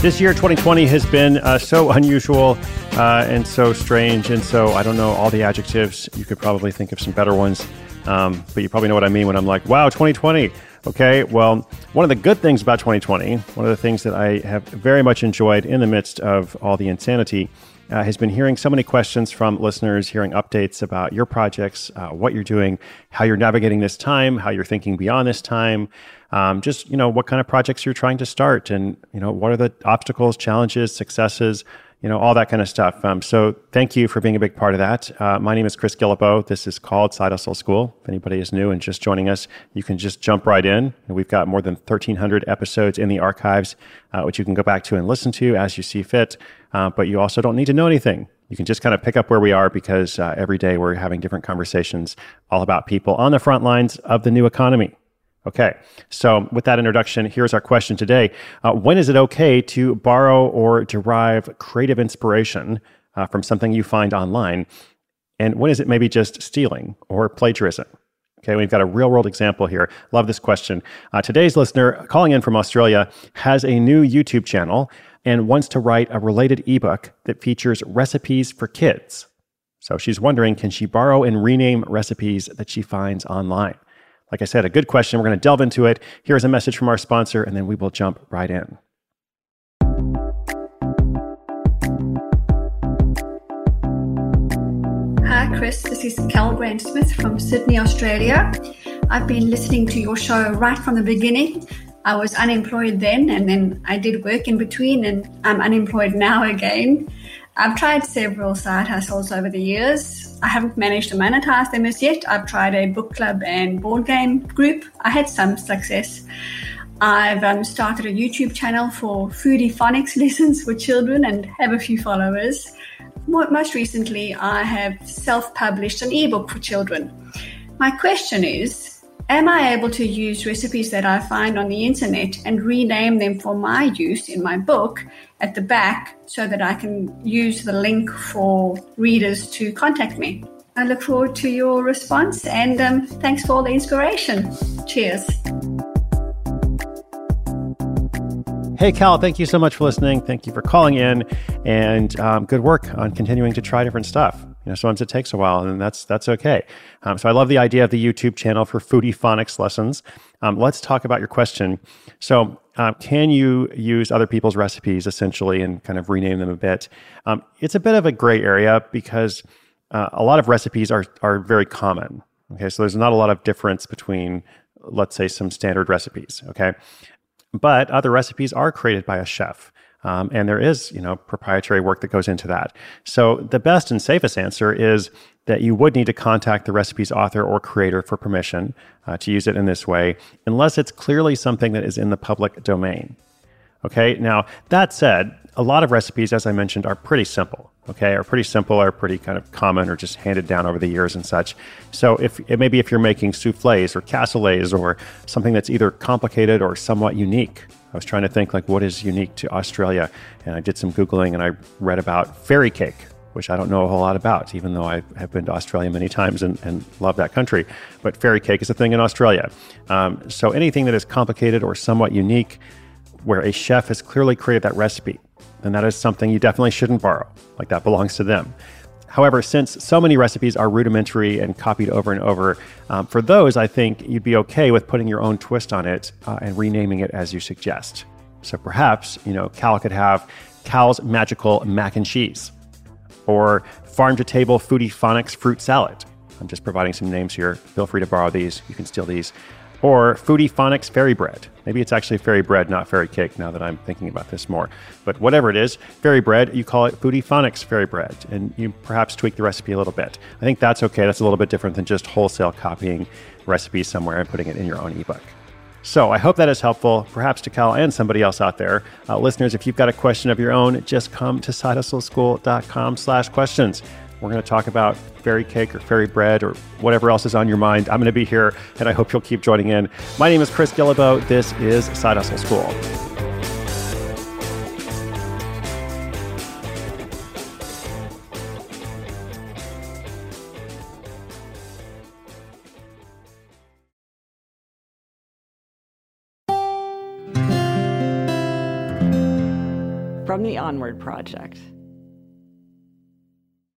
This year, 2020, has been uh, so unusual uh, and so strange. And so I don't know all the adjectives. You could probably think of some better ones. Um, but you probably know what I mean when I'm like, wow, 2020. Okay, well, one of the good things about 2020, one of the things that I have very much enjoyed in the midst of all the insanity, uh, has been hearing so many questions from listeners, hearing updates about your projects, uh, what you're doing, how you're navigating this time, how you're thinking beyond this time, um, just you know what kind of projects you're trying to start, and you know what are the obstacles, challenges, successes, you know all that kind of stuff. Um, so thank you for being a big part of that. Uh, my name is Chris Guillebeau. This is called Side Hustle School. If anybody is new and just joining us, you can just jump right in. We've got more than 1,300 episodes in the archives, uh, which you can go back to and listen to as you see fit. Uh, but you also don't need to know anything you can just kind of pick up where we are because uh, every day we're having different conversations all about people on the front lines of the new economy. Okay, so with that introduction, here's our question today. Uh, when is it okay to borrow or derive creative inspiration uh, from something you find online? And when is it maybe just stealing or plagiarism? Okay, we've got a real world example here. Love this question. Uh, today's listener, calling in from Australia, has a new YouTube channel and wants to write a related ebook that features recipes for kids. So she's wondering can she borrow and rename recipes that she finds online? Like I said, a good question. We're going to delve into it. Here's a message from our sponsor, and then we will jump right in. Hi, Chris. This is Cal Smith from Sydney, Australia. I've been listening to your show right from the beginning. I was unemployed then, and then I did work in between, and I'm unemployed now again. I've tried several side hustles over the years. I haven't managed to monetize them as yet. I've tried a book club and board game group. I had some success. I've um, started a YouTube channel for foodie phonics lessons for children and have a few followers. Most recently, I have self published an ebook for children. My question is Am I able to use recipes that I find on the internet and rename them for my use in my book at the back so that I can use the link for readers to contact me? I look forward to your response and um, thanks for all the inspiration. Cheers. Hey, Cal, thank you so much for listening. Thank you for calling in and um, good work on continuing to try different stuff. You know, sometimes it takes a while, and that's that's okay. Um, so I love the idea of the YouTube channel for foodie phonics lessons. Um, let's talk about your question. So, uh, can you use other people's recipes essentially and kind of rename them a bit? Um, it's a bit of a gray area because uh, a lot of recipes are are very common. Okay, so there's not a lot of difference between, let's say, some standard recipes. Okay, but other recipes are created by a chef. Um, and there is, you know, proprietary work that goes into that. So the best and safest answer is that you would need to contact the recipe's author or creator for permission uh, to use it in this way, unless it's clearly something that is in the public domain. Okay, now that said, a lot of recipes, as I mentioned, are pretty simple. Okay, are pretty simple, are pretty kind of common, or just handed down over the years and such. So, if it maybe if you're making souffles or cassoulets or something that's either complicated or somewhat unique, I was trying to think like what is unique to Australia, and I did some googling and I read about fairy cake, which I don't know a whole lot about, even though I have been to Australia many times and, and love that country. But fairy cake is a thing in Australia. Um, so anything that is complicated or somewhat unique, where a chef has clearly created that recipe, then that is something you definitely shouldn't borrow. Like that belongs to them. However, since so many recipes are rudimentary and copied over and over, um, for those, I think you'd be okay with putting your own twist on it uh, and renaming it as you suggest. So perhaps, you know, Cal could have Cal's Magical Mac and Cheese or Farm to Table Foodie Phonics Fruit Salad. I'm just providing some names here. Feel free to borrow these. You can steal these or Foodie Phonics Fairy Bread. Maybe it's actually fairy bread, not fairy cake, now that I'm thinking about this more. But whatever it is, fairy bread, you call it Foodie Phonics Fairy Bread, and you perhaps tweak the recipe a little bit. I think that's okay. That's a little bit different than just wholesale copying recipes somewhere and putting it in your own ebook. So I hope that is helpful, perhaps to Cal and somebody else out there. Uh, listeners, if you've got a question of your own, just come to sidehustleschool.com slash questions. We're going to talk about fairy cake or fairy bread or whatever else is on your mind. I'm going to be here, and I hope you'll keep joining in. My name is Chris Guillebeau. This is Side Hustle School. from the Onward Project.